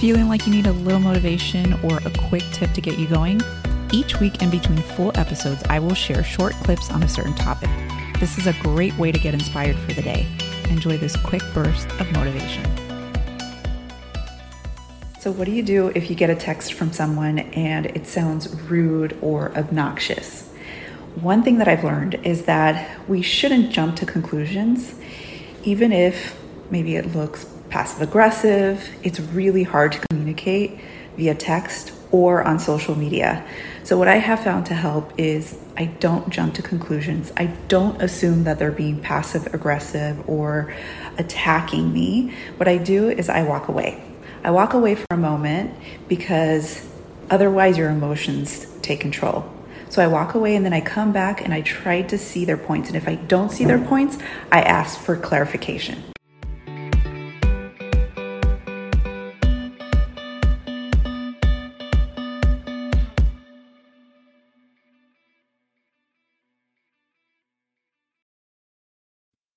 Feeling like you need a little motivation or a quick tip to get you going? Each week in between full episodes, I will share short clips on a certain topic. This is a great way to get inspired for the day. Enjoy this quick burst of motivation. So, what do you do if you get a text from someone and it sounds rude or obnoxious? One thing that I've learned is that we shouldn't jump to conclusions, even if maybe it looks passive aggressive. It's really hard to communicate via text or on social media. So, what I have found to help is I don't jump to conclusions. I don't assume that they're being passive aggressive or attacking me. What I do is I walk away. I walk away for a moment because otherwise your emotions take control. So I walk away and then I come back and I try to see their points. And if I don't see their points, I ask for clarification.